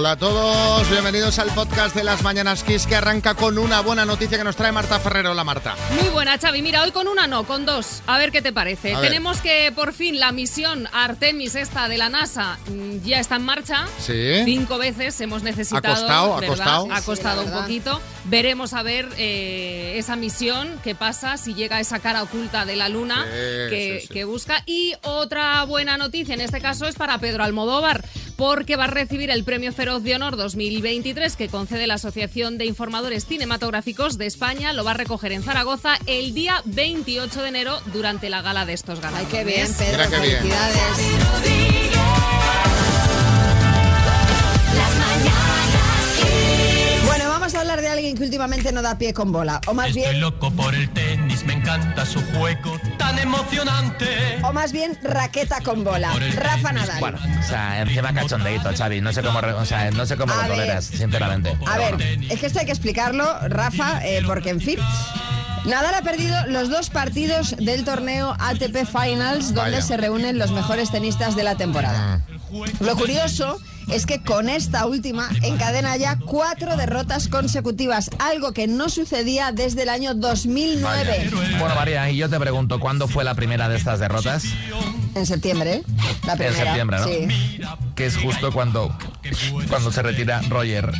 Hola a todos, bienvenidos al podcast de las Mañanas Kiss que arranca con una buena noticia que nos trae Marta Ferrero. Hola Marta. Muy buena, Xavi. Mira, hoy con una no, con dos. A ver qué te parece. A ver. Tenemos que por fin la misión Artemis esta de la NASA mm, ya está en marcha. Sí. Cinco veces hemos necesitado. Ha costado, ha costado. Ha Sí, costado la un poquito. Veremos a ver eh, esa misión, qué pasa, si llega esa cara oculta de la Luna Sí, que, sí, sí. que busca. Y otra buena noticia en este caso es para Pedro Almodóvar, porque va a recibir el Premio Feroz de Honor 2023 que concede la Asociación de Informadores Cinematográficos de España. Lo va a recoger en Zaragoza el día 28 de enero durante la gala de estos Ay, galardones. qué bien, Pedro. Mira qué bien. Felicidades. A hablar de alguien que últimamente no da pie con bola. O más Estoy bien, loco por el tenis, me encanta su juego tan emocionante. o más bien raqueta con bola. Rafa Nadal. Bueno, o sea, encima cachondeito, Xavi. No sé cómo, o sea, no sé cómo A lo toleras, sinceramente. A ver, es que esto hay que explicarlo, Rafa, eh, porque en fin. Nadal ha perdido los dos partidos del torneo ATP Finals, donde Vaya. se reúnen los mejores tenistas de la temporada. Lo curioso es que con esta última encadena ya cuatro derrotas consecutivas, algo que no sucedía desde el año 2009. Bueno, María, y yo te pregunto, ¿cuándo fue la primera de estas derrotas? En septiembre, ¿eh? La En primera. septiembre, ¿no? Sí. Que es justo cuando, cuando se retira Roger.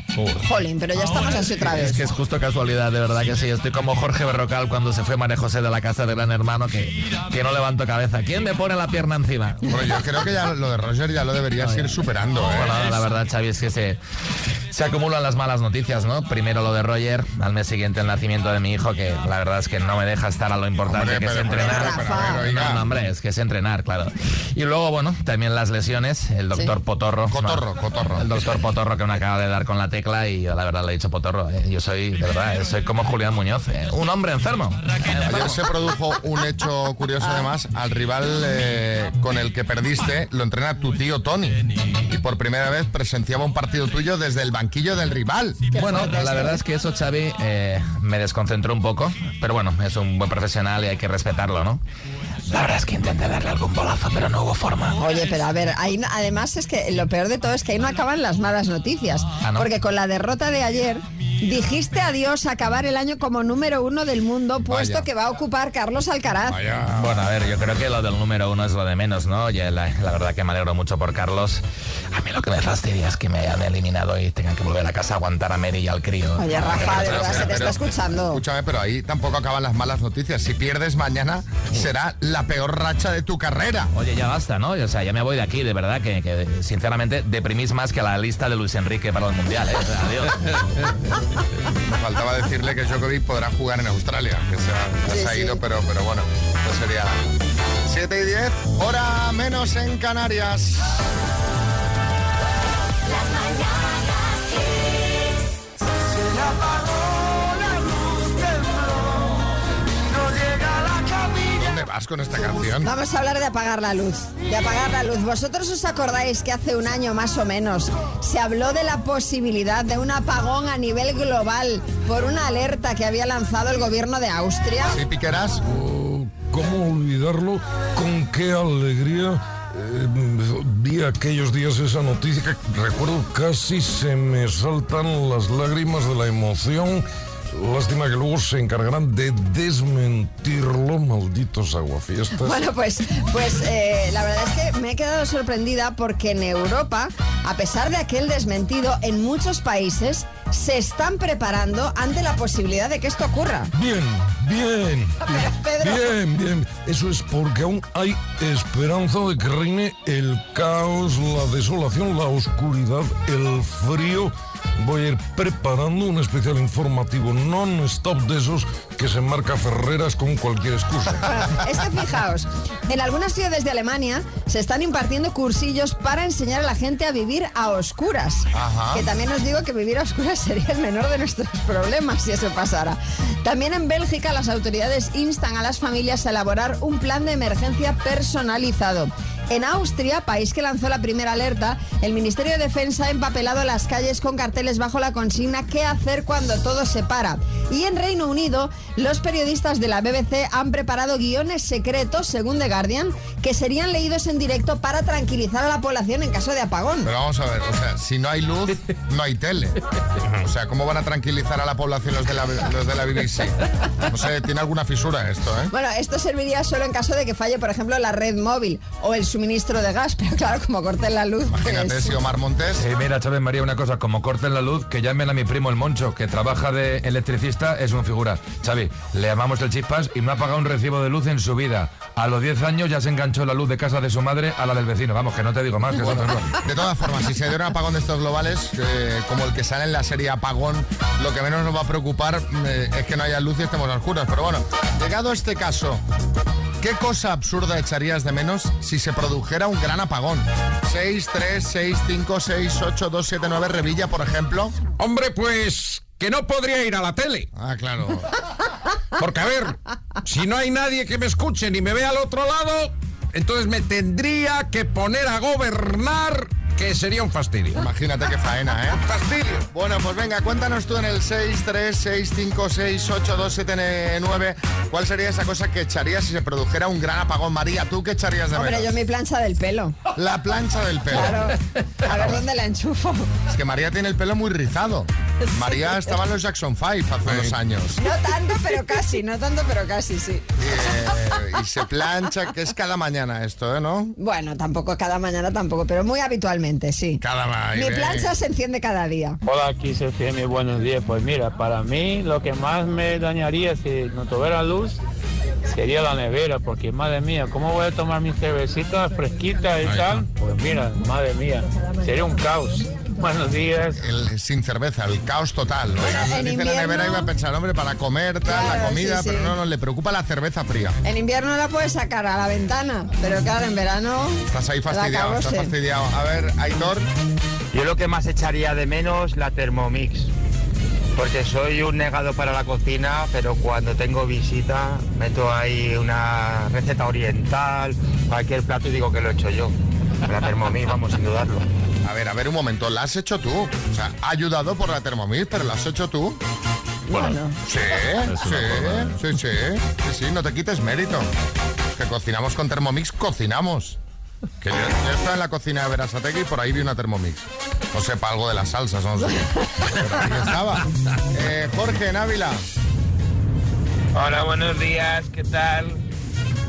Jolín, pero ya estamos así otra Es vez. que es justo casualidad, de verdad que sí. Estoy como Jorge Berrocal cuando se fue María José de la casa de Gran Hermano, que, que no levanto cabeza. ¿Quién me pone la pierna encima? Bueno, yo creo que ya lo de Roger ya lo deberías ir superando, ¿eh? Bueno, la verdad, Xavi, es que se, se acumulan las malas noticias, ¿no? Primero lo de Roger, al mes siguiente el nacimiento de mi hijo, que la verdad es que no me deja estar a lo importante Hombre, que es pero, entrenar. pero, pero, a ver, oiga. No, no, hombre, es que es entrenar, claro. Y luego, bueno, también las lesiones, el doctor Sí. Potorro. Cotorro, ¿no? Cotorro. El doctor Potorro que me acaba de dar con la tecla y yo la verdad le he dicho Potorro. eh, Yo soy, de verdad, eh, soy como Julián Muñoz, eh, un hombre enfermo. Ayer se produjo un hecho curioso además. Al rival eh, con el que perdiste lo entrena tu tío Tony. Y por primera vez presenciaba un partido tuyo desde el banquillo del rival. Bueno, la verdad es que eso, Xavi, me desconcentró un poco, pero bueno, es un buen profesional y hay que respetarlo, ¿no? La verdad es que intenté darle algún bolazo, pero no hubo forma. Oye, pero a ver, ahí además es que lo peor de todo es que ahí no acaban las malas noticias. Ah, ¿no? Porque con la derrota de ayer dijiste adiós a acabar el año como número uno del mundo, puesto Vaya. que va a ocupar Carlos Alcaraz. Vaya. Bueno, a ver, yo creo que lo del número uno es lo de menos, ¿no? Oye, la, la verdad que me alegro mucho por Carlos. A mí lo que me fastidia es que me hayan eliminado y tengan que volver a casa a aguantar a Mary y al crío. Oye, Rafa, de verdad se te Pero, está escuchando. Escúchame, pero ahí tampoco acaban las malas noticias. Si pierdes mañana, será la peor racha de tu carrera. Oye, ya basta, ¿no? O sea, ya me voy de aquí, de verdad, que, que, sinceramente deprimís más que la lista de Luis Enrique para el Mundial, ¿eh? Adiós. Me faltaba decirle que Djokovic podrá jugar en Australia, que se ha, Sí, se ha sí. ido, pero, pero bueno, no sería 7 y 10, hora menos en Canarias. Vas con esta canción? Vamos a hablar de apagar la luz. De apagar la luz. ¿Vosotros os acordáis que hace un año más o menos se habló de la posibilidad de un apagón a nivel global por una alerta que había lanzado el gobierno de Austria? ¿Sí, Piqueras? ¿Cómo olvidarlo? ¿Con qué alegría? eh, vi aquellos días esa noticia que recuerdo casi se me saltan las lágrimas de la emoción. Lástima que luego se encargarán de desmentirlo, malditos aguafiestas. Bueno, pues, pues eh, la verdad es que me he quedado sorprendida porque en Europa, a pesar de aquel desmentido, en muchos países se están preparando ante la posibilidad de que esto ocurra. Bien, bien, bien, bien. Eso es porque aún hay esperanza de que reine el caos, la desolación, la oscuridad, el frío. Voy a ir preparando un especial informativo non-stop de esos que se marca Ferreras con cualquier excusa. Es que fijaos, en algunas ciudades de Alemania se están impartiendo cursillos para enseñar a la gente a vivir a oscuras. Ajá. Que también os digo que vivir a oscuras sería el menor de nuestros problemas si eso pasara. También en Bélgica las autoridades instan a las familias a elaborar un plan de emergencia personalizado. En Austria, país que lanzó la primera alerta, el Ministerio de Defensa ha empapelado las calles con carteles bajo la consigna ¿Qué hacer cuando todo se para? Y en Reino Unido, los periodistas de la BBC han preparado guiones secretos, según The Guardian, que serían leídos en directo para tranquilizar a la población en caso de apagón. Pero vamos a ver, o sea, si no hay luz, no hay tele. O sea, ¿cómo van a tranquilizar a la población los de la, los de la BBC? No sé, tiene alguna fisura esto, ¿eh? Bueno, esto serviría solo en caso de que falle, por ejemplo, la red móvil o el suministro de gas, pero claro, como corten la luz. Imagínate pues- si Omar Montes... Eh, mira, Chávez María, una cosa, como corten la luz, que llamen a mi primo el Moncho, que trabaja de electricista, es un figura. Xavi, le llamamos el chispas y no ha pagado un recibo de luz en su vida. A los 10 años ya se enganchó la luz de casa de su madre a la del vecino. Vamos, que no te digo más, que bueno. De todas formas, si se diera un apagón de estos globales, eh, como el que sale en la serie Apagón, lo que menos nos va a preocupar eh, es que no haya luz y estemos a oscuras. Pero bueno, llegado este caso, ¿qué cosa absurda echarías de menos si se produjera un gran apagón? 6, 3, 6, 5, 6, 8, 2, 7, 9, Revilla, por ejemplo. Hombre, pues que no podría ir a la tele. Ah, claro. Porque, a ver, si no hay nadie que me escuche ni me vea al otro lado, entonces me tendría que poner a gobernar, que sería un fastidio. Imagínate qué faena, ¿eh? Fastidio. Bueno, pues venga, cuéntanos tú en el 6, 3, 6, 5, 6, 8, 2, 7, 9, ¿cuál sería esa cosa que echarías si se produjera un gran apagón? María, ¿tú qué echarías de Hombre, menos? yo mi plancha del pelo. La plancha del pelo. Claro. A ver dónde la enchufo. Es que María tiene el pelo muy rizado. María estaba en los Jackson 5 hace unos años. No tanto, pero casi. No tanto, pero casi, sí. Eh, y se plancha, que es cada mañana esto, ¿eh? ¿No? Bueno, tampoco cada mañana tampoco, pero muy sí. Cada. Mi plancha se enciende cada día. Hola, aquí se FM, buenos días. Pues mira, para mí lo que más me dañaría si no tuviera luz sería la nevera, porque madre mía, ¿cómo voy a tomar mis cervecitas fresquitas y tal? Pues mira, madre mía, sería un caos. Buenos días. El- sin cerveza, el caos total. Oiga, en dice la invierno- nevera iba a pensar, hombre, para comer, tal, la comida, sí, sí. pero no, no, le preocupa la cerveza fría. En invierno la puedes sacar a la ventana, pero claro, en verano. Estás ahí fastidiado, estás fastidiado. A ver, Aitor, Yo lo que más echaría de menos la Thermomix. Porque soy un negado para la cocina, pero cuando tengo visita meto ahí una receta oriental, cualquier plato y digo que lo he hecho yo. La Thermomix, vamos, sin dudarlo. A ver, a ver un momento, la has hecho tú. O sea, ha ayudado por la Thermomix, pero la has hecho tú. Bueno, Sí, sí, sí, sí, sí, sí, no te quites mérito. Que cocinamos con Thermomix, cocinamos. Que yo, yo estaba en la cocina de Verasategui y por ahí vi una Thermomix. No sepa algo de las salsas, no sé. Pero ahí estaba. Eh, Jorge, en Ávila. Hola, buenos días, ¿qué tal?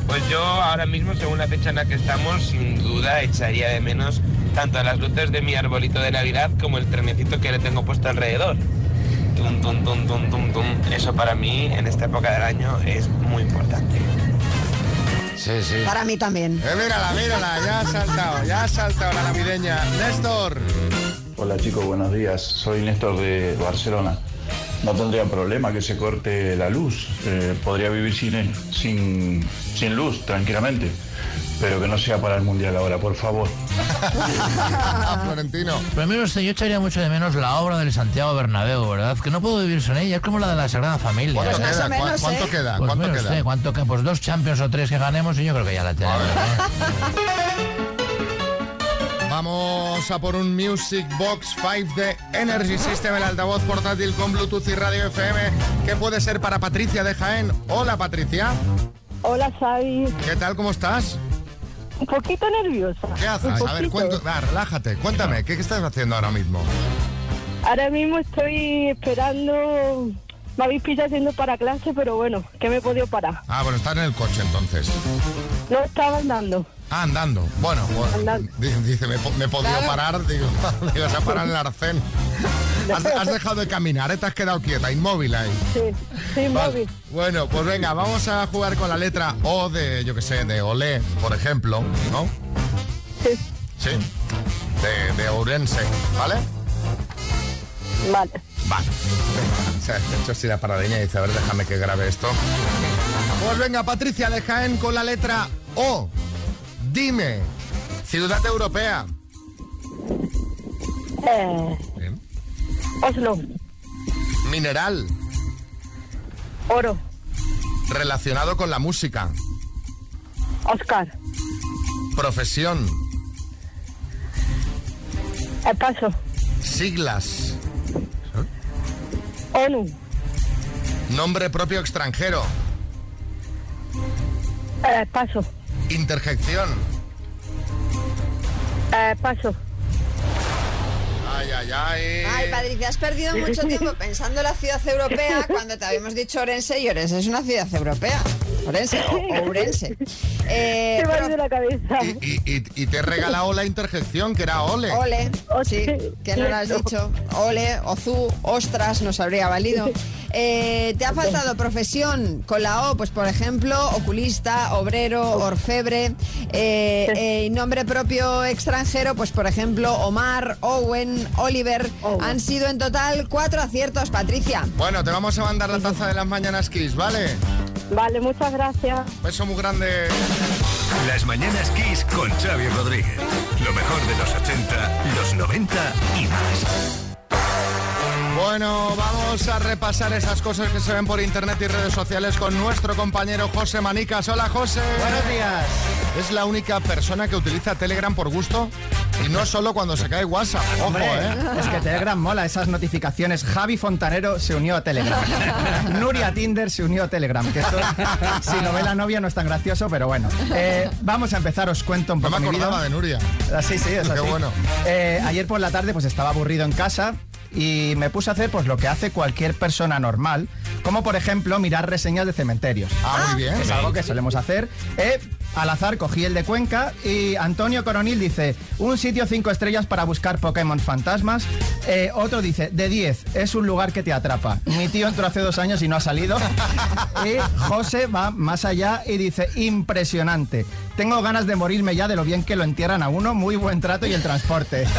Pues yo ahora mismo, según la fecha en la que estamos, sin duda echaría de menos tanto las luces de mi arbolito de Navidad como el trenecito que le tengo puesto alrededor. Tum, tum, tum, tum, tum, tum. Eso para mí en esta época del año es muy importante. Sí, sí. para mí también. Eh, mírala, mírala, ya ha saltado, ya ha saltado la navideña. Néstor. Hola chicos, buenos días. Soy Néstor de Barcelona. No tendría problema que se corte la luz. Eh, podría vivir sin, sin, sin luz tranquilamente. Pero que no sea para el mundial ahora, por favor. Ah, Florentino. Pero usted, yo echaría mucho de menos la obra del Santiago Bernabéu, ¿verdad? Que no puedo vivir sin ella, es como la de la Sagrada Familia. ¿Cuánto Pues queda? o menos, ¿Cu- ¿Cuánto ¿eh? queda? Pues ¿Cuánto queda? usted, ¿cuánto que Pues dos Champions o tres que ganemos y yo creo que ya la tenemos. ¿eh? Vamos a por un Music Box 5 de Energy System, el altavoz portátil con Bluetooth y radio FM, que puede ser para Patricia de Jaén. Hola Patricia, Hola, Xavi. ¿qué tal? ¿Cómo estás? Un poquito nerviosa. ¿Qué haces? A ver, cuento, va, relájate, cuéntame, ¿qué, qué estás haciendo ahora mismo? Ahora mismo estoy esperando. Me habéis pillado haciendo para clase, pero bueno, que me he podido parar. Ah, bueno, estás en el coche entonces. No estaba andando. Ah, andando. Bueno, Andando. di- dice, me, me he podido Claro. parar, digo, digo, se ha parado en el arcén. Has, has dejado de caminar, ¿eh? te has quedado quieta, inmóvil ahí. Sí, sí, Vale. móvil. Bueno, pues venga, vamos a jugar con la letra O de, yo que sé, de Olé, por ejemplo, ¿no? Sí, Sí, de, de Ourense, ¿vale? vale. Vale. Venga, se ha hecho así la paradeña y dice, a ver, déjame que grabe esto. Pues venga, Patricia de Jaén con la letra O. Dime, ciudad europea. Eh. Oslo, Mineral, Oro, relacionado con la música. Oscar, Profesión, El Paso, siglas, ONU, Nombre propio extranjero. Eh, paso. Interjección. Eh, paso. Ay, ay, ay. Ay, Patricia, has perdido mucho tiempo pensando en la ciudad europea cuando te habíamos dicho Orense y Orense es una ciudad europea. Orense o, Ourense. Eh, ha pero- ido la cabeza. Y, y- y te he regalado la interjección, que era ole. Ole, sí, que no lo has dicho. Ole, ozú, ostras, nos habría valido. Eh, ¿Te ha faltado profesión con la O? Pues por ejemplo, oculista, obrero, orfebre. Eh, eh, y nombre propio extranjero, pues por ejemplo, Omar, Owen, Oliver. Han sido en total cuatro aciertos, Patricia. Bueno, te vamos a mandar la taza de las mañanas Kiss, ¿vale? Vale, muchas gracias. Beso muy grande. Las mañanas Kiss con Xavi Rodríguez. Lo mejor de los 80, los 90 y más. Bueno, vamos a repasar esas cosas que se ven por internet y redes sociales con nuestro compañero José Manicas. Hola, José. Buenos días. Es la única persona que utiliza Telegram por gusto y no solo cuando se cae WhatsApp. Ojo, Hombre, ¿eh? Es que Telegram mola esas notificaciones. Javi Fontanero se unió a Telegram. Nuria Tinder se unió a Telegram. Que esto, si no ve la novia no es tan gracioso, pero bueno. Eh, vamos a empezar, os cuento un No poco me mi vida. acordaba de Nuria. Ah, Sí, sí, es Qué así. bueno. Eh, ayer por la tarde pues estaba aburrido en casa y me puse a hacer pues lo que hace cualquier persona normal, como por ejemplo mirar reseñas de cementerios. Ah, muy bien. Es algo que solemos hacer. Eh, al azar cogí el de Cuenca y Antonio Coronil dice, un sitio cinco estrellas para buscar Pokémon fantasmas. Eh, otro dice, de 10, es un lugar que te atrapa. Mi tío entró hace dos años y no ha salido. y José va más allá y dice, impresionante. Tengo ganas de morirme ya de lo bien que lo entierran a uno, muy buen trato y el transporte.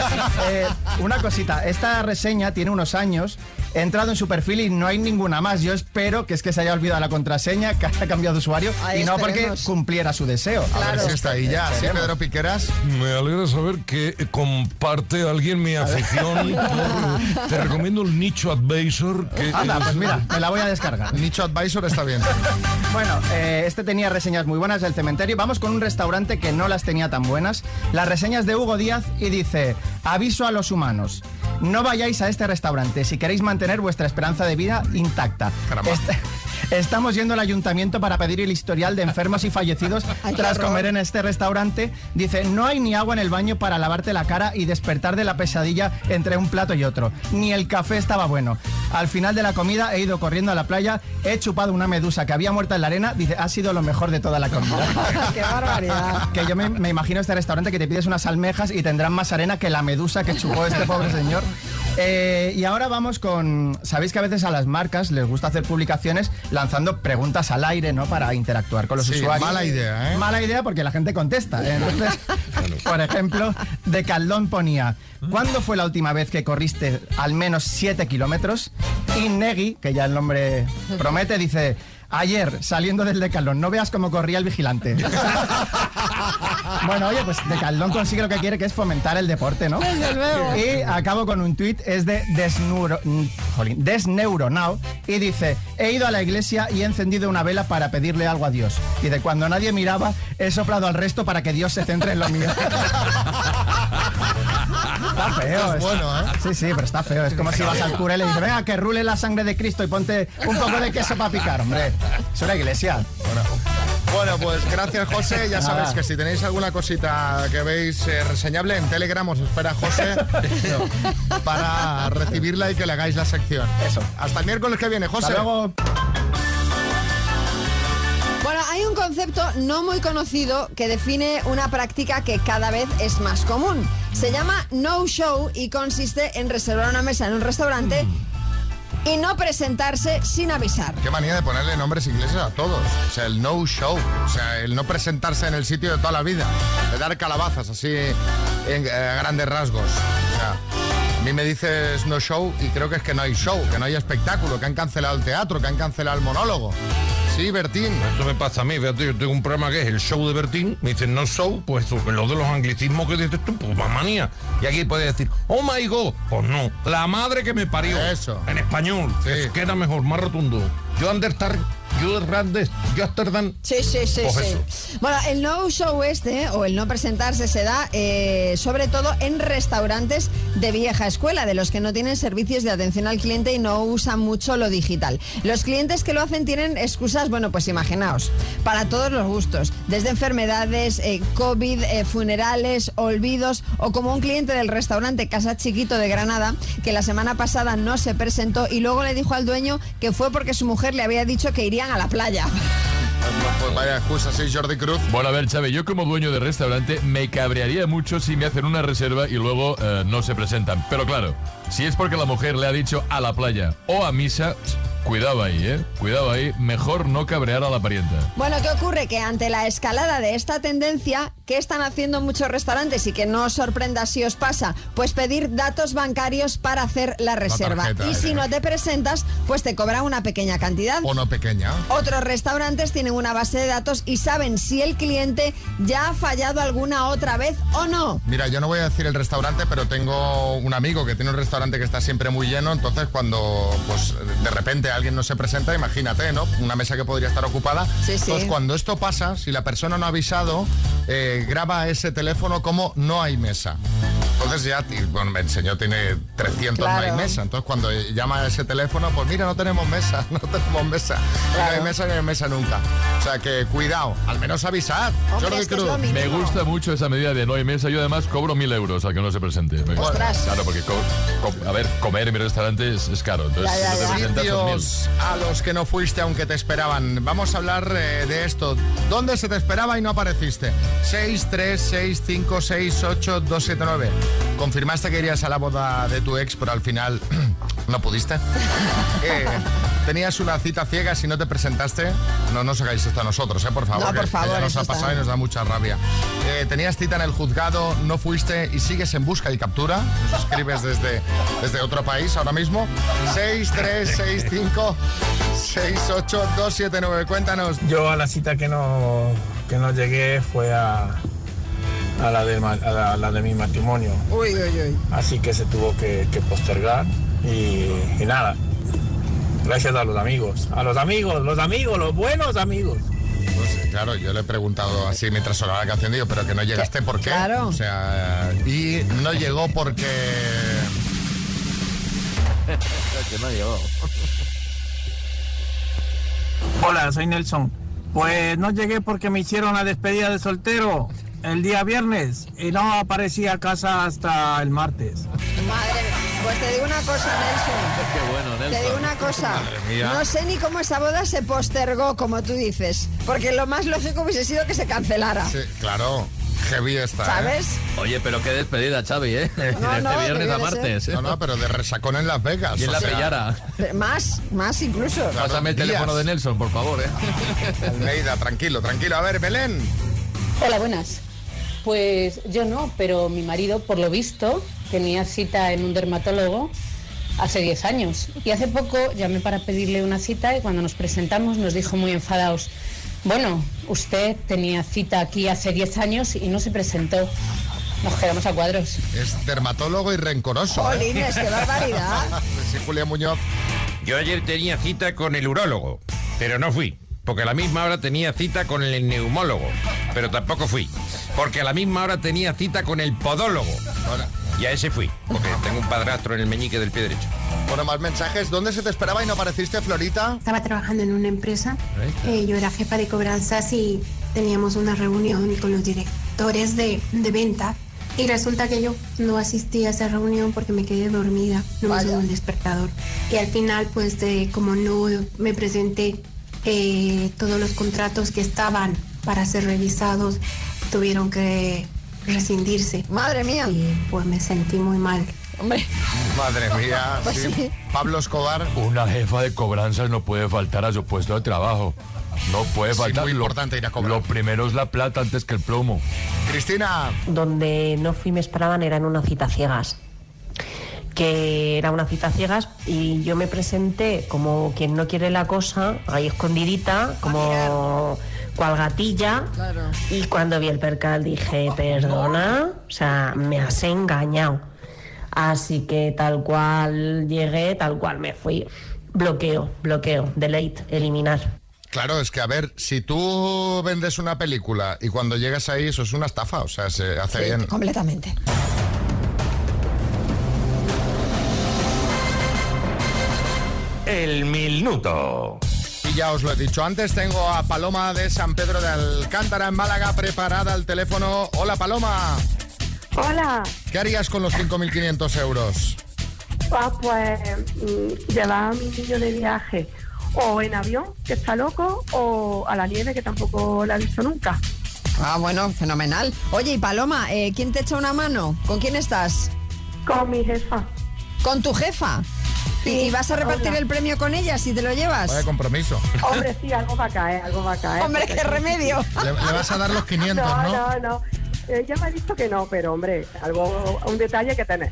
Eh, una cosita, esta reseña tiene unos años, he entrado en su perfil y no hay ninguna más. Yo espero que es que se haya olvidado la contraseña, que haya cambiado de usuario Ay, y no porque cumpliera su deseo. A ver si está ahí ya. Sí. Pedro Piqueras. Me alegra saber que comparte alguien mi afición. por- te recomiendo el Nicho Advisor. Que Anda, es- pues mira, me la voy a descargar. Nicho Advisor está bien. Bueno, eh, este tenía reseñas muy buenas del cementerio. Vamos con un restaurante que no las tenía tan buenas. Las reseñas de Hugo Díaz y dice, aviso a los humanos. No vayáis a este restaurante si queréis mantener vuestra esperanza de vida intacta. Este- Estamos yendo al ayuntamiento para pedir el historial de enfermos y fallecidos Ay, tras comer en este restaurante. Dice, no hay ni agua en el baño para lavarte la cara y despertar de la pesadilla entre un plato y otro. Ni el café estaba bueno. Al final de la comida he ido corriendo a la playa, he chupado una medusa que había muerta en la arena. Dice, ha sido lo mejor de toda la comida. ¡Qué barbaridad! que yo me, me imagino este restaurante que te pides unas almejas y tendrán más arena que la medusa que chupó este pobre señor. Eh, y ahora vamos con. Sabéis que a veces a las marcas les gusta hacer publicaciones lanzando preguntas al aire, ¿no? Para interactuar con los Sí, usuarios. mala idea, ¿eh? Mala idea porque la gente contesta. ¿eh? Entonces, por ejemplo, de Caldón ponía: ¿Cuándo fue la última vez que corriste al menos 7 kilómetros? Y Negui, que ya el nombre promete, dice. Ayer, saliendo del Decathlon, no veas cómo corría el vigilante. bueno, oye, pues Decathlon consigue lo que quiere, que es fomentar el deporte, ¿no? Desde luego. Y acabo con un tuit, es de Desneuro, mm, jolín, Desneuronao, y dice, he ido a la iglesia y he encendido una vela para pedirle algo a Dios. Y de cuando nadie miraba, he soplado al resto para que Dios se centre en lo mío. Está feo. Es está- bueno, ¿eh? Sí, sí, pero está feo. Es como si vas al cura y le dices, venga, que rule la sangre de Cristo y ponte un poco de queso para picar, hombre. Es una iglesia. Bueno. Bueno, pues gracias José. Ya sabéis que si tenéis alguna cosita que veis eh, reseñable en Telegram os espera José para recibirla y que le hagáis la sección. Eso. Hasta el miércoles que viene, José. Hasta luego. Bueno, hay un concepto no muy conocido que define una práctica que cada vez es más común. Se llama no show y consiste en reservar una mesa en un restaurante y no presentarse sin avisar. Qué manía de ponerle nombres ingleses a todos. O sea, el no show. O sea, el no presentarse en el sitio de toda la vida. De dar calabazas así en eh, grandes rasgos. O sea, a mí me dices no show y creo que es que no hay show, que no hay espectáculo, que han cancelado el teatro, que han cancelado el monólogo. Sí, Bertín. Eso me pasa a mí, fíjate, yo tengo un programa que es el show de Bertín, me dicen no show, pues eso, lo de los anglicismos que dices tú, pues manía. Y aquí puedes decir, oh my god, pues no, la madre que me parió. Eso. En español, Sí. es- queda mejor, más rotundo. Yo Andertar, yo Randes, yo Amsterdam. Sí, sí, sí, Pues sí. eso. Bueno, el no show este, o el no presentarse, se da eh, sobre todo en restaurantes de vieja escuela, de los que no tienen servicios de atención al cliente y no usan mucho lo digital. Los clientes que lo hacen tienen excusas, bueno, pues imaginaos, para todos los gustos, desde enfermedades, eh, COVID, eh, funerales, olvidos, o como un cliente del restaurante Casa Chiquito de Granada, que la semana pasada no se presentó y luego le dijo al dueño que fue porque su mujer le había dicho que irían a la playa. Pues vaya excusa, sí, Jordi Cruz. Bueno, a ver, Chávez, yo como dueño de restaurante me cabrearía mucho si me hacen una reserva y luego eh, no se presentan. Pero claro, si es porque la mujer le ha dicho a la playa o a misa, cuidado ahí, ¿eh? Cuidado ahí, mejor no cabrear a la parienta. Bueno, ¿qué ocurre? Que ante la escalada de esta tendencia, ¿qué están haciendo muchos restaurantes y que no os sorprenda si os pasa? Pues pedir datos bancarios para hacer la reserva. tarjeta, y eh. si no te presentas, pues te cobran una pequeña cantidad. O no pequeña. Otros restaurantes tienen una base de datos y saben si el cliente ya ha fallado alguna otra vez o no. Mira, yo no voy a decir el restaurante, pero tengo un amigo que tiene un restaurante que está siempre muy lleno, entonces cuando pues de repente alguien no se presenta, imagínate, ¿no? Una mesa que podría estar ocupada. Sí, sí. Entonces cuando esto pasa, si la persona no ha avisado, eh, graba ese teléfono como no hay mesa. Entonces ya, bueno, me enseñó, tiene 300, no Claro. hay mesa. Entonces cuando llama a ese teléfono, pues mira, no tenemos mesa, no tenemos mesa. No hay mesa ni hay mesa nunca. O sea que cuidado, al menos avisad. Hombre, que Cruz. lo mínimo. Me gusta mucho esa medida de no hay mesa. Yo además cobro mil euros al que no se presente. Ostras. Claro, porque, co- co- a ver, comer en mi restaurante es, es caro. Entonces, Ya, ya, si no te ya. Sitios a los que no fuiste aunque te esperaban. Vamos a hablar eh, de esto. ¿Dónde se te esperaba y no apareciste? 6, 3, 6, 5, 6, 8, 2, 7, 9. Confirmaste que irías a la boda de tu ex, pero al final no pudiste. Eh, tenías una cita ciega si no te presentaste. No nos hagáis esto a nosotros, eh, por favor. No, por que favor, ya nos ha está. pasado y nos da mucha rabia. Eh, tenías cita en el juzgado, no fuiste y sigues en busca y captura. Nos escribes desde, desde otro país ahora mismo. 6, 3, 6, 5, 6, 8, 2, 7, 9. Cuéntanos. Yo a la cita que no, que no llegué fue a, a, la, de, ma- a la- a la de mi matrimonio. Uy, uy, uy. Así que se tuvo que, que postergar y, y nada. Gracias a los amigos. A los amigos, los amigos, los buenos amigos. Pues, claro, yo le he preguntado así mientras sonaba la canción, digo, pero que no llegaste, ¿por qué? Claro. O sea, y no llegó porque... que no llegó. Hola, soy Nelson. Pues no llegué porque me hicieron la despedida de soltero el día viernes y no aparecí a casa hasta el martes. Madre mía. Pues te digo una cosa, Nelson. Qué bueno, Nelson. Te digo una cosa. Madre mía. No sé ni cómo esa boda se postergó, como tú dices. Porque lo más lógico hubiese sido que se cancelara. Sí, claro, heavy está, ¿eh? ¿Sabes? Oye, pero qué despedida, Xavi, ¿eh? De No, no, este viernes a martes. ¿eh? No, no, pero de resacón en Las Vegas. Y en la sea, Pellara. Pero Más, más incluso. Claro. Pásame el días. teléfono de Nelson, por favor, ¿eh? Almeida, tranquilo, tranquilo. A ver, Belén. Hola, buenas. Pues yo no, pero mi marido, por lo visto, tenía cita en un dermatólogo hace 10 años. Y hace poco llamé para pedirle una cita y cuando nos presentamos nos dijo muy enfadados, bueno, usted tenía cita aquí hace 10 años y no se presentó. Nos quedamos a cuadros. Es dermatólogo y rencoroso. ¿eh? Jolines, qué barbaridad. Sí, Julia Muñoz. Yo ayer tenía cita con el urólogo, pero no fui. Porque a la misma hora tenía cita con el neumólogo, pero tampoco fui. Porque a la misma hora tenía cita con el podólogo. Y a ese fui, porque tengo un padrastro en el meñique del pie derecho. Bueno, más mensajes. ¿Dónde se te esperaba y no apareciste, Florita? Estaba trabajando en una empresa, eh, yo era jefa de cobranzas y teníamos una reunión con los directores de, de venta y resulta que yo no asistí a esa reunión porque me quedé dormida, no me sonó el despertador. Y al final, pues de, como no me presenté, eh, todos los contratos que estaban para ser revisados tuvieron que rescindirse. Madre mía. Y pues me sentí muy mal. Hombre. Madre mía, Pues sí. sí. Pablo Escobar. Una jefa de cobranzas no puede faltar a su puesto de trabajo. No puede Sí, faltar. muy Lo- importante ir a cobrar. Lo primero es la plata antes que el plomo. Cristina. Donde no fui me esperaban era en una cita ciegas. Que era una cita ciegas y yo me presenté como quien no quiere la cosa, ahí escondidita, como cual gatilla. Y cuando vi el percal dije, perdona, o sea, me has engañado. Así que tal cual llegué, tal cual me fui. bloqueo, bloqueo, delete, eliminar. Claro, es que a ver, si tú vendes una película y cuando llegas ahí eso es una estafa, o sea, se hace Sí, bien. completamente. El minuto. Y ya os lo he dicho antes, tengo a Paloma de San Pedro de Alcántara en Málaga preparada al teléfono. Hola Paloma. Hola. ¿Qué harías con los 5.500 euros? Ah, pues mm, llevar a mi niño de viaje o en avión, que está loco, o a la nieve, que tampoco la he visto nunca. Ah, bueno, fenomenal. Oye, y Paloma, eh, ¿quién te echa una mano? ¿Con quién estás? Con mi jefa. ¿Con tu jefa? ¿Y, Sí, y vas a repartir hola. el premio con ella si te lo llevas? Vaya compromiso. Hombre, sí, algo va a caer, algo va a caer. Hombre, qué remedio. Le, le vas a dar los 500, No, ¿no? no, no. Ella me ha dicho que no, pero hombre, algo, un detalle que tener.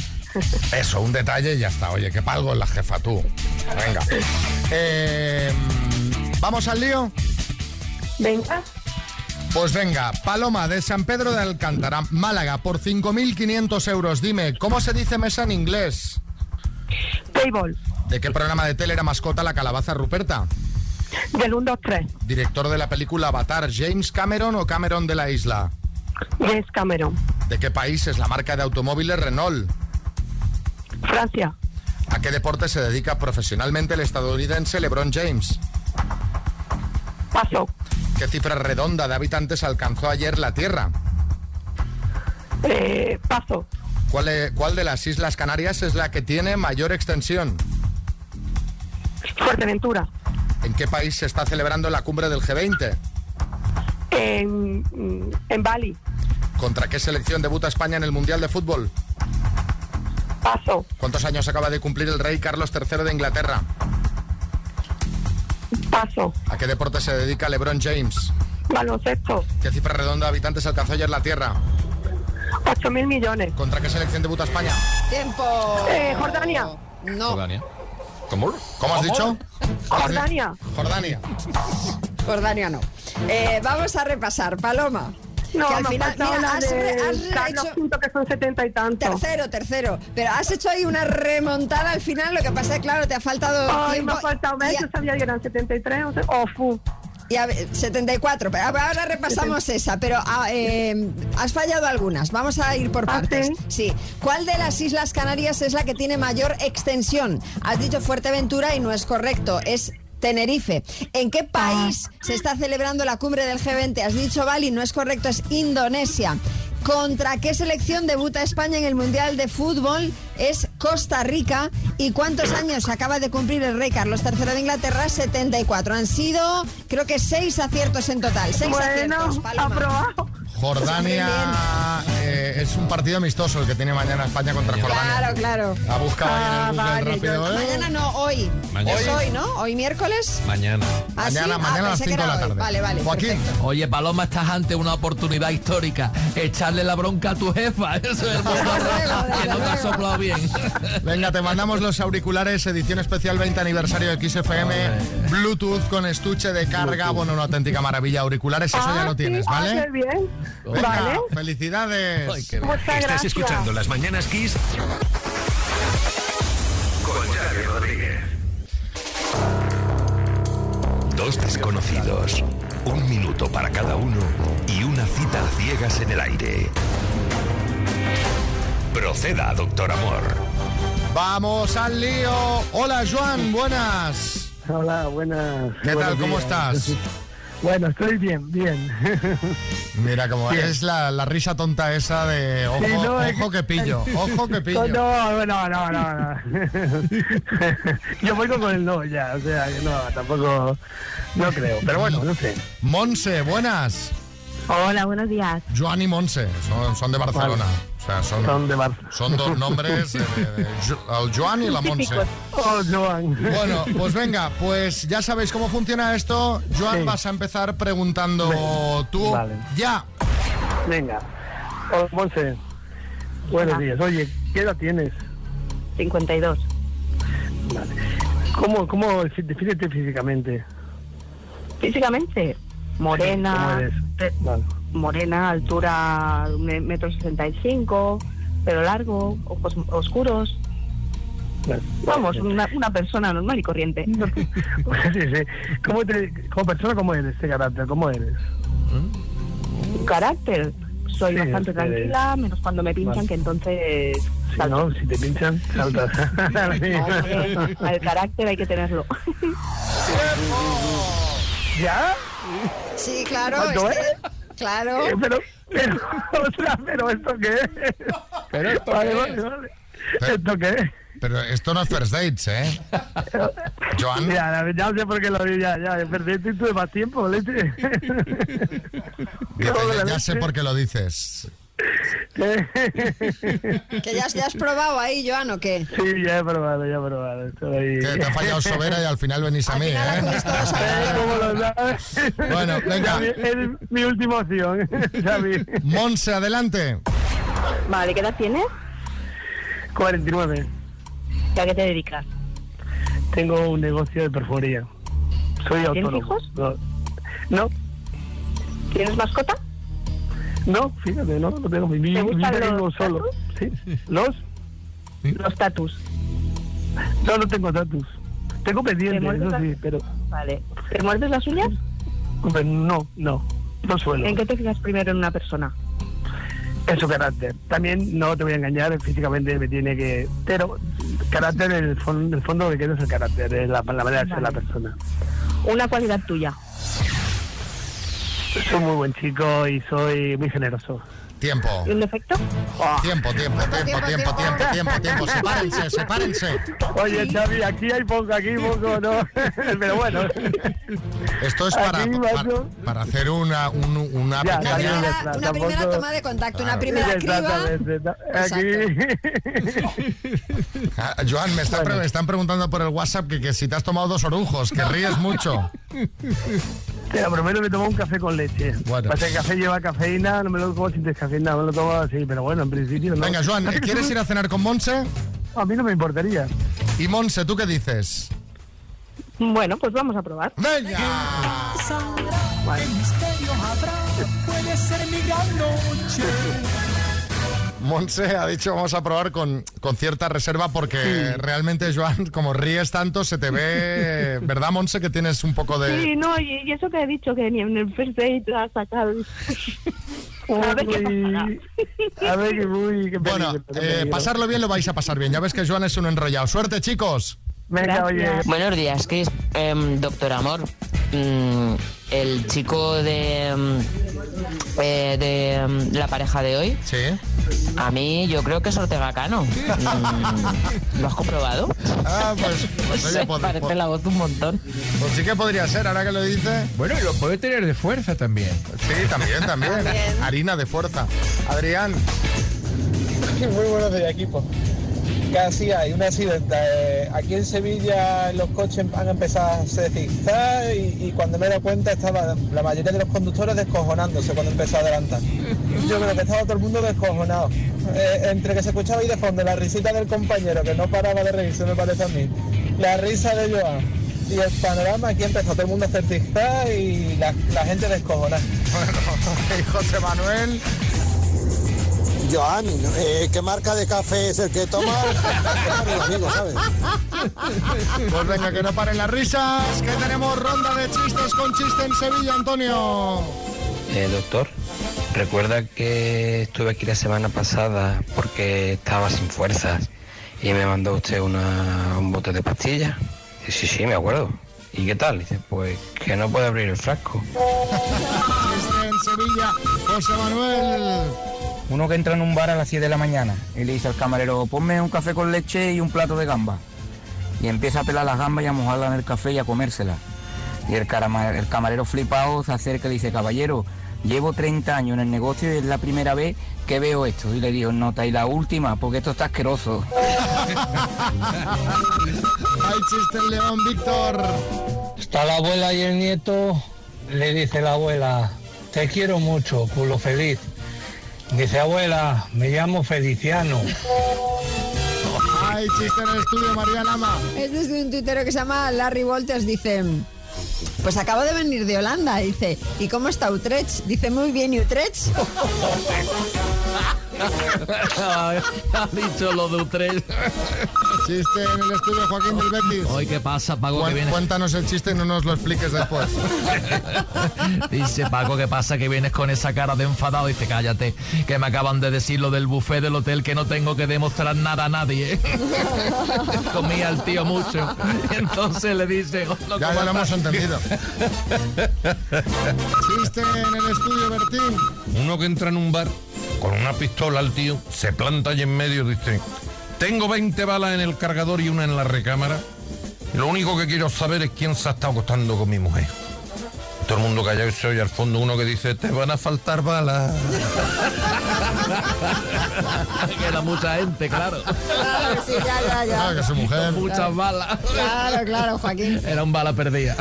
Eso, un detalle y ya está. Oye, que palgo en la jefa tú. Venga. Eh, ¿Vamos al lío? Venga. Pues venga, Paloma de San Pedro de Alcántara, Málaga, por 5.500 euros. Dime, ¿cómo se dice mesa en inglés? ¿De qué programa de tele era mascota la calabaza Ruperta? Del 1, 2, 3. Director de la película Avatar, James Cameron o Cameron de la Isla? James Cameron. ¿De qué país es la marca de automóviles Renault? Francia. ¿A qué deporte se dedica profesionalmente el estadounidense LeBron James? Paso. ¿Qué cifra redonda de habitantes alcanzó ayer la Tierra? Eh, paso. ¿Cuál, e- cuál de las Islas Canarias es la que tiene mayor extensión? Fuerteventura. ¿En qué país se está celebrando la cumbre del G20? En, en Bali. ¿Contra qué selección debuta España en el Mundial de Fútbol? Paso. ¿Cuántos años acaba de cumplir el rey Carlos III de Inglaterra? Paso. ¿A qué deporte se dedica LeBron James? Baloncesto. ¿Qué cifra redonda de habitantes alcanzó ayer la Tierra? 8 mil millones. ¿Contra qué selección debuta España? Tiempo. Eh, Jordania. No, Jordania. ¿Cómo? ¿Cómo has dicho? Jordania. Jordania. Jordania no. Eh, vamos a repasar, Paloma. No, que al final, mira, la has, de re- has hecho Pinto, que son setenta y tantos. tercero, tercero. Pero has hecho ahí una remontada al final. Lo que pasa es claro, te ha faltado Ay, tiempo. me ha faltado y mes, a- yo sabía que eran 73, o sea, oh, fu. Y a ver, 74, pero ahora repasamos esa, pero ah, eh, has fallado algunas. Vamos a ir por ¿Ah, partes. Sí. ¿Cuál de las Islas Canarias es la que tiene mayor extensión? Has dicho Fuerteventura y no es correcto, es Tenerife. ¿En qué país se está celebrando la cumbre del G20? Has dicho Bali, no es correcto, es Indonesia. ¿Contra qué selección debuta España en el Mundial de Fútbol? Es Costa Rica. ¿Y cuántos años acaba de cumplir el rey Carlos III de Inglaterra? 74. Han sido, creo que seis aciertos en total. Seis Bueno, aciertos, Paloma. aprobado. Jordania es un partido amistoso el que tiene mañana España contra Jordania. Claro, claro. Ha buscado ahí en el Ah, vale, rápido. ¿eh? Mañana no, hoy. Mañana. Es hoy, ¿no? Hoy miércoles. Mañana. ¿Ah, sí? Mañana, Ah, mañana a las pensé que 5 de la hoy. tarde. Vale, vale. Joaquín. perfecto. Oye, Paloma, estás ante una oportunidad histórica. Echarle la bronca a tu jefa. Eso es el que no te ha soplado bien. Venga, te mandamos los auriculares, edición especial 20 aniversario de XFM, Bluetooth con estuche de carga, bueno, una auténtica maravilla. Auriculares, eso ya Ah, lo tienes, ah, ¿vale? qué bien. Venga, Vale. felicidades. Muchas Estás gracias. escuchando Las Mañanas Kiss con Xavi Rodríguez. Dos desconocidos, un minuto para cada uno y una cita a ciegas en el aire. Proceda, doctor Amor. Vamos al lío. Hola, Joan, buenas. Hola, buenas. ¿Qué tal? ¿Cómo días. estás? Bueno, estoy bien, bien. Mira Bien. es la, la risa tonta esa de ojo, Sí, no, ojo que pillo, ojo que pillo. No, no, no, no, no. Yo voy con el no ya, o sea, que no, tampoco, no creo. Pero bueno, no sé. Monse, buenas. Hola, buenos días. Joan y Monse, son, son de Barcelona. O sea, son, Son de Bar. son dos nombres, de- de- de Jo- el Joan y la Monse. Oh, Joan. Bueno, pues venga, pues ya sabéis cómo funciona esto. Joan, Sí. vas a empezar preguntando Venga, tú. vale. Ya. Venga. Hola, Monse. Buenos días. Oye, ¿qué edad tienes? 52. Vale. ¿Cómo, cómo defínete físicamente? Físicamente, ¿Cómo morena, Vale. morena, altura metro sesenta y cinco, pelo largo, ojos oscuros. Vamos, una, una persona normal y corriente. sí, sí. ¿Cómo te, como persona, ¿cómo eres este carácter? ¿Cómo eres? Carácter. Soy Sí, bastante eres- tranquila, menos cuando me pinchan, Vale. que entonces... Si no, si te pinchan, saltas. El carácter hay que tenerlo. ¿Ya? Sí, claro. ¿Cuánto es? Claro. Eh, pero, pero, pero ¿esto qué es? ¿Pero esto vale, qué vale, es? vale. ¿Esto qué es? Pero esto no es first dates, ¿eh? Joan. Ya, ya sé por qué lo vi, ya, ya. Perdí y tuve más tiempo, leche. Dice, ya, ya sé por qué lo dices. ¿Que ya, ya has probado ahí, Joan, o qué? Sí, ya he probado, ya he probado. Estoy... Que te ha fallado Sobera y al final venís a mí, ¿eh? ¿Cómo lo sabes? Bueno, venga. Es mi última opción, Xavi. Monse, adelante. Vale, ¿qué edad tienes? 49. ¿Y a qué te dedicas? Tengo un negocio de perforía. Soy ¿Tienes autónomo. hijos? No. no. ¿Tienes mascota? No, fíjate, no, no tengo mi ¿Te mi gustan vida los vivo solo. ¿Sí? ¿Los? Los tatus. No, no tengo tatus. Tengo pendientes, eso sí, pero... Vale. ¿Te muerdes las uñas? No, no, no suelo. ¿En qué te fijas primero en una persona? En su carácter. También no te voy a engañar, físicamente me tiene que... Pero carácter, en el, fon- en el fondo lo que quiero es el carácter, es la, la manera de ser la persona. Una cualidad tuya. Soy muy buen chico y soy muy generoso. Tiempo. ¿Y un defecto? Tiempo, tiempo, tiempo, tiempo, tiempo, tiempo, tiempo. Sepárense, sepárense. Oye, Xavi, aquí hay poco, aquí poco, ¿no? Pero bueno. Esto es para, Aquí, para, hacer una, un- una Ya, pequeña... Una, está, una primera toma de contacto, una Claro. primera criba. Exactamente. Aquí. Ah, Joan, me, está pre- me están preguntando por el WhatsApp que, que si te has tomado dos orujos, que ríes mucho. Te lo prometo, me tomo un café con leche. Bueno. Pasa que el café lleva cafeína, no me lo como sin descafeína, me lo tomo así, pero bueno, en principio no. Venga, Joan, ¿eh, ¿quieres ir a cenar con Monse? A mí no me importaría. Y Monse, ¿tú qué dices? Bueno, pues vamos a probar. ¡Venga! ¿Qué misterio habrá? Puede ser mi gran noche. Monse ha dicho vamos a probar con, con cierta reserva porque realmente, Joan, como ríes tanto, se te ve... ¿Verdad, Monse, que tienes un poco de... Sí, no, y, y eso que he dicho, que ni en el first date has sacado. a ver qué. A ver, qué muy... Qué Bueno, eh, pasarlo bien lo vais a pasar bien. Ya ves que Joan es un enrollado. ¡Suerte, chicos! Venga, oye. Buenos días, Chris. Em, doctor Amor, mm, el chico de, em, eh, de em, la pareja de hoy. Sí. A mí yo creo que es Ortega Cano. Mm, ¿Lo has comprobado? Ah, pues, pues oye, Se pod- parece pod- la voz un montón. Pues sí que podría ser, ahora que lo dice. Bueno, y lo puede tener de fuerza también. Sí, también, también. Harina de fuerza. Adrián. Muy buenos días, equipo. Casi hay un accidente. Eh, aquí en Sevilla los coches han empezado a hacer zigzag y, cuando me he dado cuenta estaba la mayoría de los conductores descojonándose cuando empezó a adelantar. Yo creo que estaba todo el mundo descojonado. Eh, entre que se escuchaba ahí de fondo la risita del compañero que no paraba de reírse, me parece a mí, la risa de Joan y el panorama, aquí empezó todo el mundo a hacer y la, gente descojonada. y José Manuel. Joan, eh, ¿qué marca de café es el que toma? amigo, ¿sabes? Pues venga, que no paren las risas, que tenemos ronda de chistes con chiste en Sevilla, Antonio. Eh, doctor, recuerda que estuve aquí la semana pasada porque estaba sin fuerzas y me mandó usted una- un bote de pastillas. Dice, sí, sí, me acuerdo. ¿Y qué tal? Dice, pues que no puede abrir el frasco. Chiste en Sevilla, José Manuel. Uno que entra en un bar a las 7 de la mañana y le dice al camarero, ponme un café con leche y un plato de gamba. Y empieza a pelar las gambas y a mojarlas en el café y a comérselas. Y el, el camarero flipado se acerca y le dice, caballero, llevo 30 años en el negocio y es la primera vez que veo esto. Y le digo, nota, y la última, porque esto está asqueroso. Hay chiste en León, Víctor. Está la abuela y el nieto, le dice la abuela, te quiero mucho, culo feliz. Dice abuela, me llamo Feliciano. Hay chiste en el estudio, María Lama. Es desde un tuitero que se llama Larry Walters, dice... Pues acabo de venir de Holanda, dice. ¿Y cómo está Utrecht? Dice, muy bien, ¿y Utrecht? ha dicho lo de U3. Chiste en el estudio Joaquín del Betis. Hoy, ¿qué pasa, Paco? Que vienes... Cuéntanos el chiste y no nos lo expliques después. Dice Paco, ¿qué pasa? Que vienes con esa cara de enfadado. Dice, cállate, que me acaban de decir lo del buffet del hotel que no tengo que demostrar nada a nadie. Comía el tío mucho. Y entonces le dice, "Oh, no, Ya, ¿cómo ya lo hemos estás?". entendido. Chiste en el estudio, Bertín. Uno que entra en un bar con una pistola al tío, se planta allí en medio dice, tengo 20 balas en el cargador y una en la recámara. Lo único que quiero saber es quién se ha estado acostando con mi mujer. Todo el mundo callado y se oye al fondo uno que dice, te van a faltar balas. que era mucha gente, claro. Claro, sí, ya, ya, ya. Claro que su mujer. Muchas balas. Claro, claro, Joaquín. Era un bala perdida.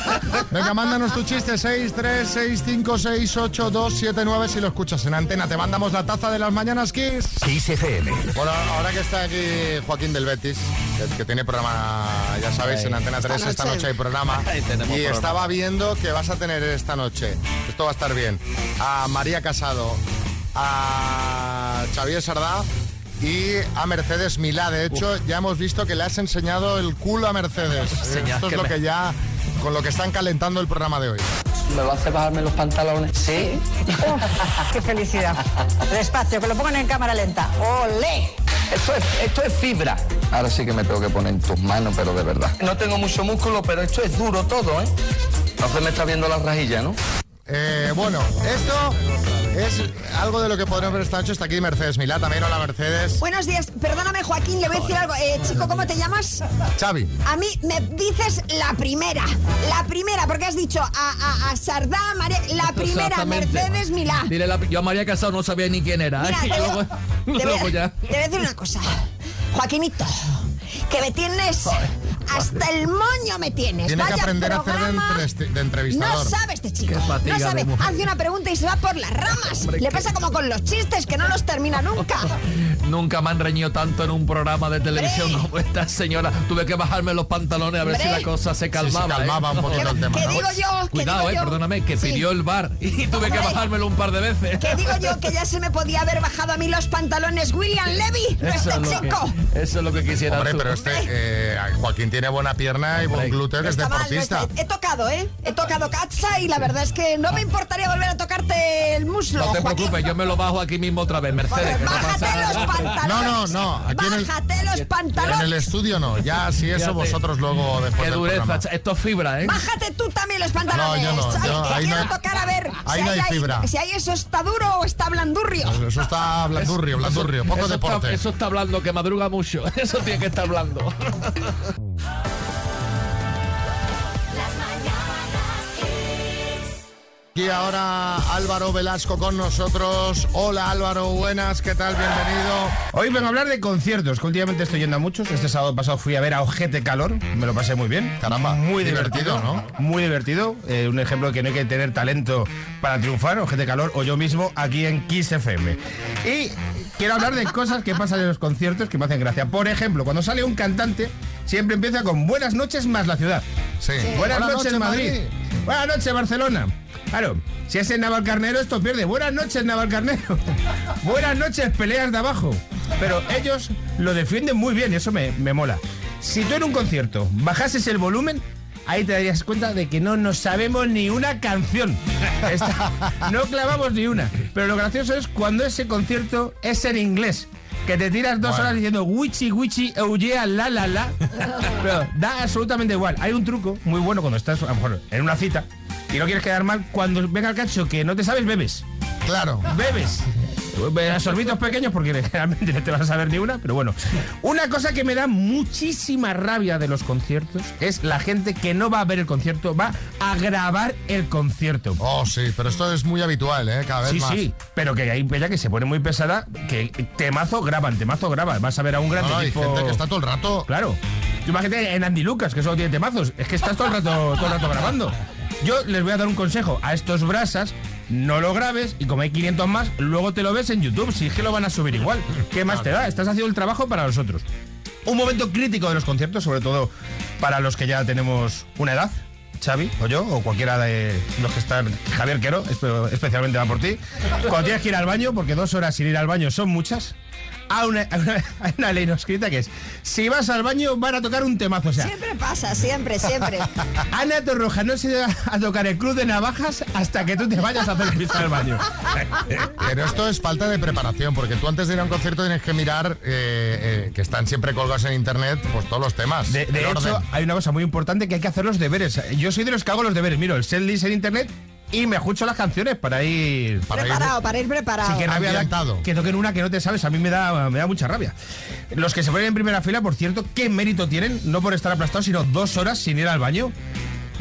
Venga, mándanos tu chiste 636568279 si lo escuchas en antena. Te mandamos la taza de las mañanas Kiss. Kiss FM. Bueno, ahora que está aquí Joaquín del Betis, que, tiene programa, ya sabéis, en Antena 3, esta noche, hay programa. Y programa. estaba viendo que vas a tener esta noche, esto va a estar bien, a María Casado, a Xavier Sardá y a Mercedes Milá. De hecho, ya hemos visto que le has enseñado el culo a Mercedes. Esto es lo me- que ya, con lo que están calentando el programa de hoy. ¿Me va a hacer bajarme los pantalones? Sí. ¡Qué felicidad! Despacio, que lo pongan en cámara lenta. ¡Olé! Esto es, esto es fibra. Ahora sí que me tengo que poner en tus manos, pero de verdad. No tengo mucho músculo, pero esto es duro todo, ¿eh? No se me está viendo la rajilla, ¿no? Eh, bueno, esto es algo de lo que podremos ver esta noche. Está aquí Mercedes Milá, también hola Mercedes. Buenos días, perdóname Joaquín, le voy a decir algo. Eh, chico, ¿cómo te llamas? Xavi. A mí me dices la primera, la primera, porque has dicho a, a, a Sardá, María, la primera. Mercedes Milá. Dile la- yo a María Casado no sabía ni quién era. ¿eh? Mira, Y te voy- luego, te voy, luego a- ya. te voy a decir una cosa. Joaquinito, que me tienes hasta el moño me tienes. Tiene que Vaya aprender a hacer de, programa. entrevist- de entrevistador. No sabe este chico. No sabe. Hace una pregunta y se va por las ramas. Hombre, Le pasa como con los chistes, que no los termina nunca. Nunca me han reñido tanto en un programa de televisión Hombre. como esta señora. Tuve que bajarme los pantalones a ver si la cosa se calmaba. se calmaba ¿eh? un poquito el tema, ¿Qué digo yo? ¿Qué Cuidado, digo eh, yo? perdóname, que Sí. pidió el bar y tuve que bajármelo un par de veces. ¿Qué digo yo? Que ya se me podía haber bajado a mí los pantalones William Levy, no Eso este es, lo chico. que, eso es lo que quisiera Hombre, tú. pero este eh, Joaquín tiene buena pierna y buen glúteo, que es Está mal, no deportista. está- he tocado, ¿eh? He tocado cacha y la verdad es que no me importaría volver a tocarte el muslo. No te Joaquín. preocupes, yo me lo bajo aquí mismo otra vez, Mercedes. que no pasa Bájate nada. los pantalones. No, no, no, aquí en el- Bájate los En el pantalones. estudio no, ya si eso Fíjate. vosotros luego después Qué dureza, programa. esto es fibra, ¿eh? Bájate tú también los pantalones. No, yo no, yo- ahí quiero no hay- tocar a ver ahí si, no hay ahí- fibra. si ahí eso está duro o está blandurrio. Eso está blandurrio, blandurrio, poco eso deporte. Está, eso está hablando, que madruga mucho. Eso tiene que estar hablando. Y ahora Álvaro Velasco con nosotros. Hola Álvaro, buenas, ¿qué tal? Bienvenido. Hoy vengo a hablar de conciertos, que últimamente estoy yendo a muchos. Este sábado pasado fui a ver a Ojete Calor, me lo pasé muy bien. Caramba, muy divertido, divertido, ¿no? Muy divertido. Eh, un ejemplo de que no hay que tener talento para triunfar, Ojete Calor o yo mismo aquí en Kiss FM. Y quiero hablar de cosas que pasan en los conciertos que me hacen gracia. Por ejemplo, cuando sale un cantante, siempre empieza con buenas noches más la ciudad. Sí. Buenas, Buenas noches. Madrid. Buenas noches, Barcelona. Claro, si es en Navalcarnero esto pierde. Buenas noches, Navalcarnero. Buenas noches, peleas de abajo. Pero ellos lo defienden muy bien y eso me, me mola. Si tú en un concierto bajases el volumen, ahí te darías cuenta de que no nos sabemos ni una canción. Esta- no clavamos ni una. Pero lo gracioso es cuando ese concierto es en inglés. Que te tiras dos Bueno. horas diciendo wichi, wichi, oh yeah, la, la, la. Pero da absolutamente igual. Hay un truco muy bueno cuando estás, a lo mejor, en una cita y no quieres quedar mal. Cuando venga el cacho que no te sabes, bebes. Claro. Bebes. Sorbitos pequeños porque realmente no te vas a saber ni una, pero bueno. Una cosa que me da muchísima rabia de los conciertos es la gente que no va a ver el concierto, va a grabar el concierto. Oh, sí, pero esto es muy habitual, ¿eh? Cada vez Sí, más. sí, pero que hay bella que se pone muy pesada, que temazo graban, temazo graban. Vas a ver a un grande No, no, hay gente que está todo el rato. Claro. Imagínate en Andy Lucas, que solo tiene temazos. Es que estás todo el rato, todo el rato grabando. Yo les voy a dar un consejo a estos brasas. No lo grabes y como hay 500 más, luego te lo ves en YouTube. Si es que lo van a subir igual. ¿Qué más te da? Estás haciendo el trabajo para los otros. Un momento crítico de los conciertos, sobre todo para los que ya tenemos una edad. Xavi, o yo, o cualquiera de los que están, Javier Quero, espe- especialmente va por ti, cuando tienes que ir al baño, porque dos horas sin ir al baño son muchas, hay una, hay una- ley no escrita que es, si vas al baño van a tocar un temazo, o sea, Siempre pasa, siempre, siempre. Ana Torroja no se va a tocar el club de navajas hasta que tú te vayas a hacer pis al baño. Pero esto es falta de preparación, porque tú antes de ir a un concierto tienes que mirar eh, eh, que están siempre colgados en internet pues todos los temas. De, hecho, orden. hay una cosa muy importante que hay que hacer los deberes. Yo soy de los que hago los deberes. Miro el setlist en internet y me escucho las canciones para ir... Para Preparado, para ir preparado. Sí, que rabia da- que toquen una que no te sabes, a mí me da, me da mucha rabia. Los que se ponen en primera fila, por cierto, ¿qué mérito tienen? No por estar aplastados, sino dos horas sin ir al baño.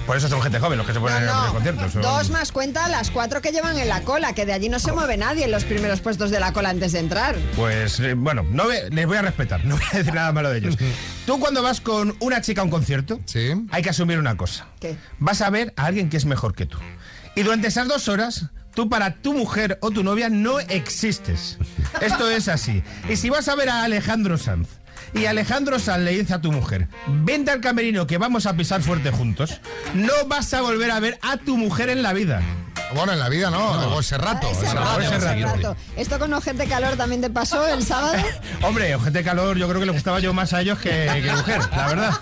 Por eso son gente joven los que se ponen en los conciertos. son- Dos más cuenta las cuatro que llevan en la cola, que de allí no se mueve nadie en los primeros puestos de la cola antes de entrar. Pues eh, bueno, no ve- les voy a respetar, no voy a decir nada malo de ellos. Tú cuando vas con una chica a un concierto, hay que asumir una cosa. ¿Qué? Vas a ver a alguien que es mejor que tú. Y durante esas dos horas, tú para tu mujer o tu novia no existes. Esto es así. Y si vas a ver a Alejandro Sanz, y Alejandro Sanz le dice a tu mujer, vente al camerino que vamos a pisar fuerte juntos, no vas a volver a ver a tu mujer en la vida. Bueno, en la vida no, o ese rato. Ese ese rato, rato. ese rato. Esto con Ojete Calor también te pasó el sábado. Hombre, ojete calor, yo creo que le gustaba yo más a ellos que, que mujer, la verdad.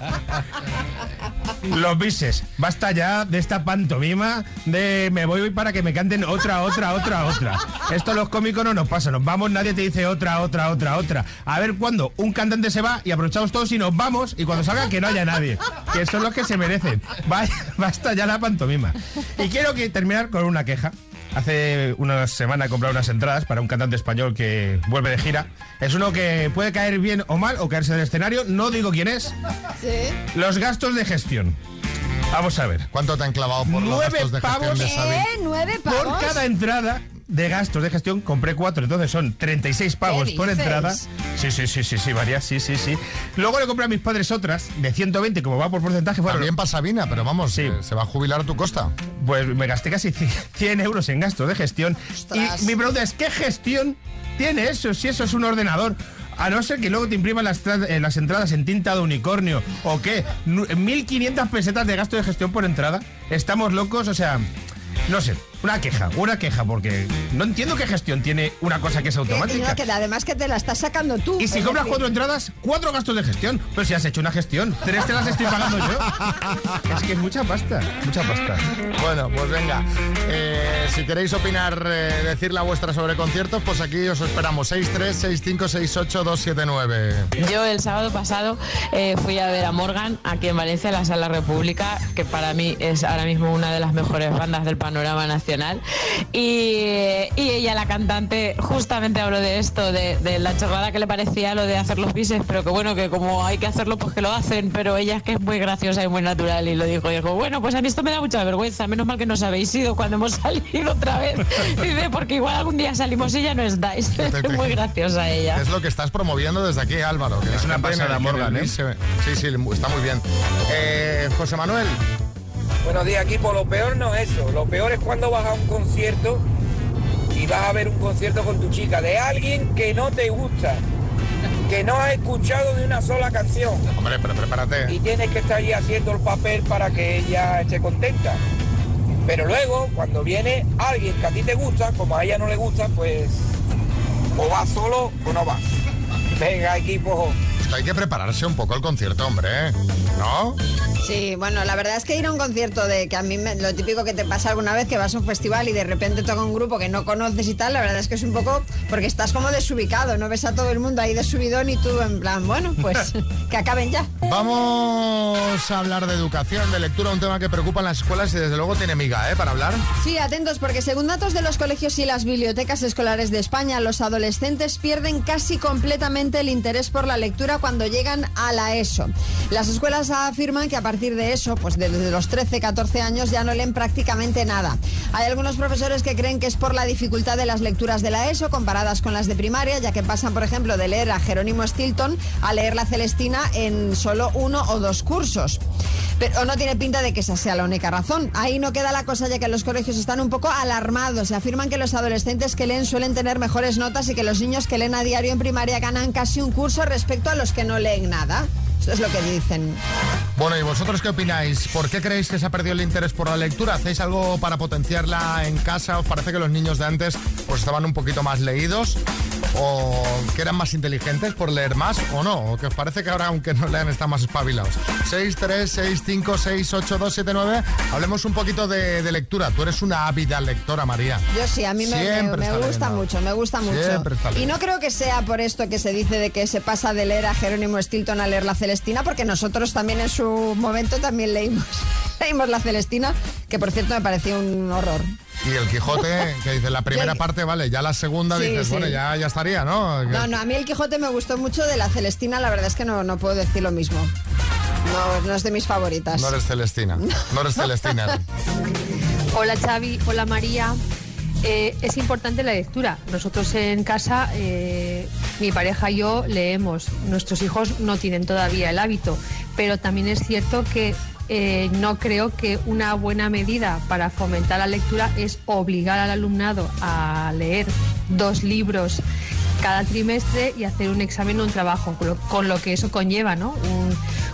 Los bises, basta ya de esta pantomima de me voy para que me canten otra, otra, otra, otra. Esto a los cómicos no nos pasa, nos vamos, nadie te dice otra, otra, otra, otra. A ver cuándo un cantante se va y aprovechamos todos y nos vamos y cuando salga que no haya nadie. Que son los que se merecen. Vaya, basta ya la pantomima. Y quiero que terminar con una queja. Hace una semana he comprado unas entradas para un cantante español que vuelve de gira. Es uno que puede caer bien o mal o caerse del escenario. No digo quién es. Sí. Los gastos de gestión. Vamos a ver. ¿Cuánto te han clavado por los Nueve gastos de gestión pavos de Xavi? ¿Eh? ¿Nueve pavos? por cada entrada de gastos de gestión. Compré cuatro, entonces son 36 pavos ¿Qué por entrada. Sí, sí, sí, sí, sí, varias, sí, sí, sí. Luego le compré a mis padres otras de 120, como va por porcentaje. Fueron, También para Sabina, pero vamos, eh, se va a jubilar a tu costa. Pues me gasté casi 100 euros en gastos de gestión. Ostras. Y mi pregunta es, ¿qué gestión tiene eso? Si eso es un ordenador. A no ser que luego te impriman las, eh, las entradas en tinta de unicornio. ¿O qué? Nu- 1.500 pesetas de gasto de gestión por entrada. Estamos locos, o sea... No sé, una queja, una queja, porque no entiendo qué gestión tiene una cosa que es automática. que además que te la estás sacando tú. Y si compras decir, cuatro entradas, cuatro gastos de gestión. Pero si has hecho una gestión, tres te las estoy pagando yo. Es que es mucha pasta, mucha pasta. Bueno, pues venga. Eh, si queréis opinar, eh, decir la vuestra sobre conciertos, pues aquí os esperamos. 636568279. Yo el sábado pasado eh, fui a ver a Morgan aquí en Valencia, en la Sala República, que para mí es ahora mismo una de las mejores bandas del panorama nacional. Y, y ella, la cantante, justamente habló de esto, de, de la chorrada que le parecía lo de hacer los bises, pero que bueno, que como hay que hacerlo, pues que lo hacen. Pero ella es que es muy graciosa y muy natural y lo dijo. Dijo, bueno, pues a mí esto me da mucha vergüenza, menos mal que nos habéis ido cuando hemos salido otra vez. Dice, porque igual algún día salimos y ya no estáis. Es muy graciosa ella. Es lo que estás promoviendo desde aquí, Álvaro. que Es una que Morgan, ¿eh? Sí, sí, está muy bien. Eh, José Manuel. Buenos días, equipo. Lo peor no es eso. Lo peor es cuando vas a un concierto y vas a ver un concierto con tu chica de alguien que no te gusta, que no has escuchado de una sola canción. Hombre, pero prepárate. Y tienes que estar ahí haciendo el papel para que ella esté contenta. Pero luego, cuando viene alguien que a ti te gusta, como a ella no le gusta, pues o vas solo o no vas. Venga, equipo. Esto hay que prepararse un poco el concierto, hombre. ¿No? Sí, bueno, la verdad es que ir a un concierto de que a mí me- lo típico que te pasa alguna vez que vas a un festival y de repente toca un grupo que no conoces y tal, la verdad es que es un poco porque estás como desubicado, no ves a todo el mundo ahí de subidón y tú en plan, bueno, pues que acaben ya. Vamos a hablar de educación, de lectura, un tema que preocupa en las escuelas y desde luego tiene miga, ¿eh? Para hablar. Sí, atentos porque según datos de los colegios y las bibliotecas escolares de España, los adolescentes pierden casi completamente el interés por la lectura cuando llegan a la ESO. Las escuelas afirman que a partir de eso, pues desde los 13, 14 años ya no leen prácticamente nada. Hay algunos profesores que creen que es por la dificultad de las lecturas de la ESO comparadas con las de primaria, ya que pasan, por ejemplo, de leer a Jerónimo Stilton a leer la Celestina en solo uno o dos cursos. Pero no tiene pinta de que esa sea la única razón. Ahí no queda la cosa ya que los colegios están un poco alarmados y afirman que los adolescentes que leen suelen tener mejores notas y que los niños que leen a diario en primaria ganan casi un curso respecto a los que no leen nada. Esto es lo que dicen. Bueno, ¿y vosotros qué opináis? ¿Por qué creéis que se ha perdido el interés por la lectura? ¿Hacéis algo para potenciarla en casa? ¿Os parece que los niños de antes pues estaban un poquito más leídos? ¿O que eran más inteligentes por leer más? ¿O no? ¿O que os parece que ahora, aunque no lean, están más espabilados? 6, 3, 6, 5, 6, 8, 2, 7, 9. Hablemos un poquito de, de lectura. Tú eres una ávida lectora, María. Yo sí, a mí me, gusta mucho, me gusta mucho. Siempre está Y no creo que sea por esto que se dice de que se pasa de leer a Jerónimo Stilton a leer la Celestina, porque nosotros también en su momento también leímos, leímos la Celestina, que por cierto me pareció un horror. Y el Quijote, que dice la primera parte, vale, ya la segunda Sí, dices, sí. bueno, ya, ya estaría, ¿no? No, no, a mí el Quijote me gustó mucho de la Celestina, la verdad es que no, no puedo decir lo mismo. No, no es de mis favoritas. No eres Celestina. No eres Celestina. Hola Xavi, hola María. Eh, es importante la lectura. Nosotros en casa, eh, mi pareja y yo leemos. Nuestros hijos no tienen todavía el hábito, pero también es cierto que eh, no creo que una buena medida para fomentar la lectura es obligar al alumnado a leer dos libros cada trimestre y hacer un examen o un trabajo, con lo, que eso conlleva, ¿no?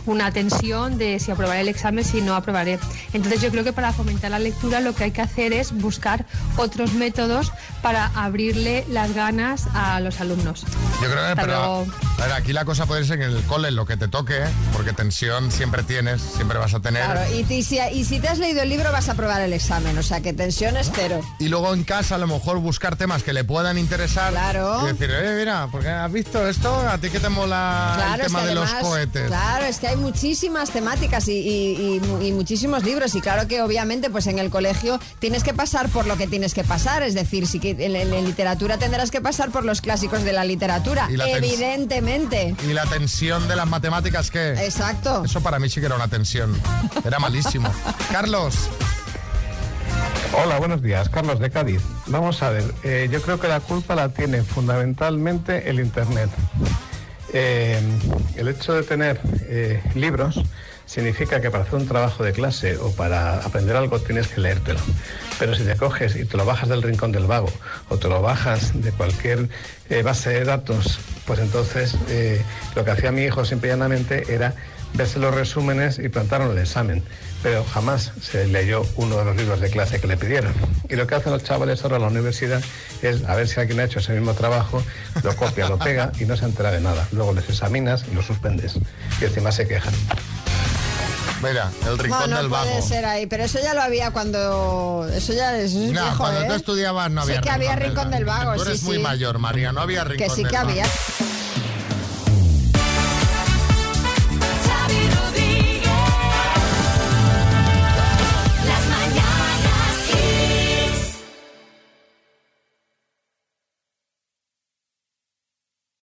Una tensión de si aprobaré el examen, si no aprobaré. Entonces yo creo que para fomentar la lectura lo que hay que hacer es buscar otros métodos para abrirle las ganas a los alumnos. Yo creo que, pero, a ver, aquí la cosa puede ser que en el cole lo que te toque, porque tensión siempre tienes, siempre vas a tener. Claro, y, y si, y si te has leído el libro vas a aprobar el examen, o sea que tensión es cero. Y luego en casa a lo mejor buscar temas que le puedan interesar. Claro. Y decir, eh, mira, porque has visto esto, a ti que te mola Claro, el es tema que de los además- cohetes. Claro, es que hay muchísimas temáticas y, y- y mu- y muchísimos libros y claro que obviamente pues en el colegio tienes que pasar por lo que tienes que pasar, es decir, si que en, en- en literatura tendrás que pasar por los clásicos de la literatura, Y la tens- evidentemente. Y la tensión de las matemáticas, ¿qué? Exacto. Eso para mí sí que era una tensión. Era malísimo. Carlos. Hola, buenos días. Carlos de Cádiz. Vamos a ver, eh, yo creo que la culpa la tiene fundamentalmente el Internet. Eh, el hecho de tener eh, libros significa que para hacer un trabajo de clase o para aprender algo tienes que leértelo. Pero si te coges y te lo bajas del rincón del vago o te lo bajas de cualquier eh, base de datos, pues entonces lo que hacía mi hijo simple y llanamente era verse los resúmenes y plantaron el examen. Pero jamás se leyó uno de los libros de clase que le pidieron. Y lo que hacen los chavales ahora en la universidad es a ver si alguien ha hecho ese mismo trabajo, lo copia, lo pega y no se entera de nada. Luego les examinas y los suspendes. Y encima se quejan. Mira, el rincón No, no del puede ser ahí, pero eso ya lo había cuando... Eso ya eso es No, viejo, cuando ¿eh? tú estudiabas no había Sí que había rincón del vago, Tú eres sí, muy sí. mayor, María, no había rincón Que sí del que vago. había.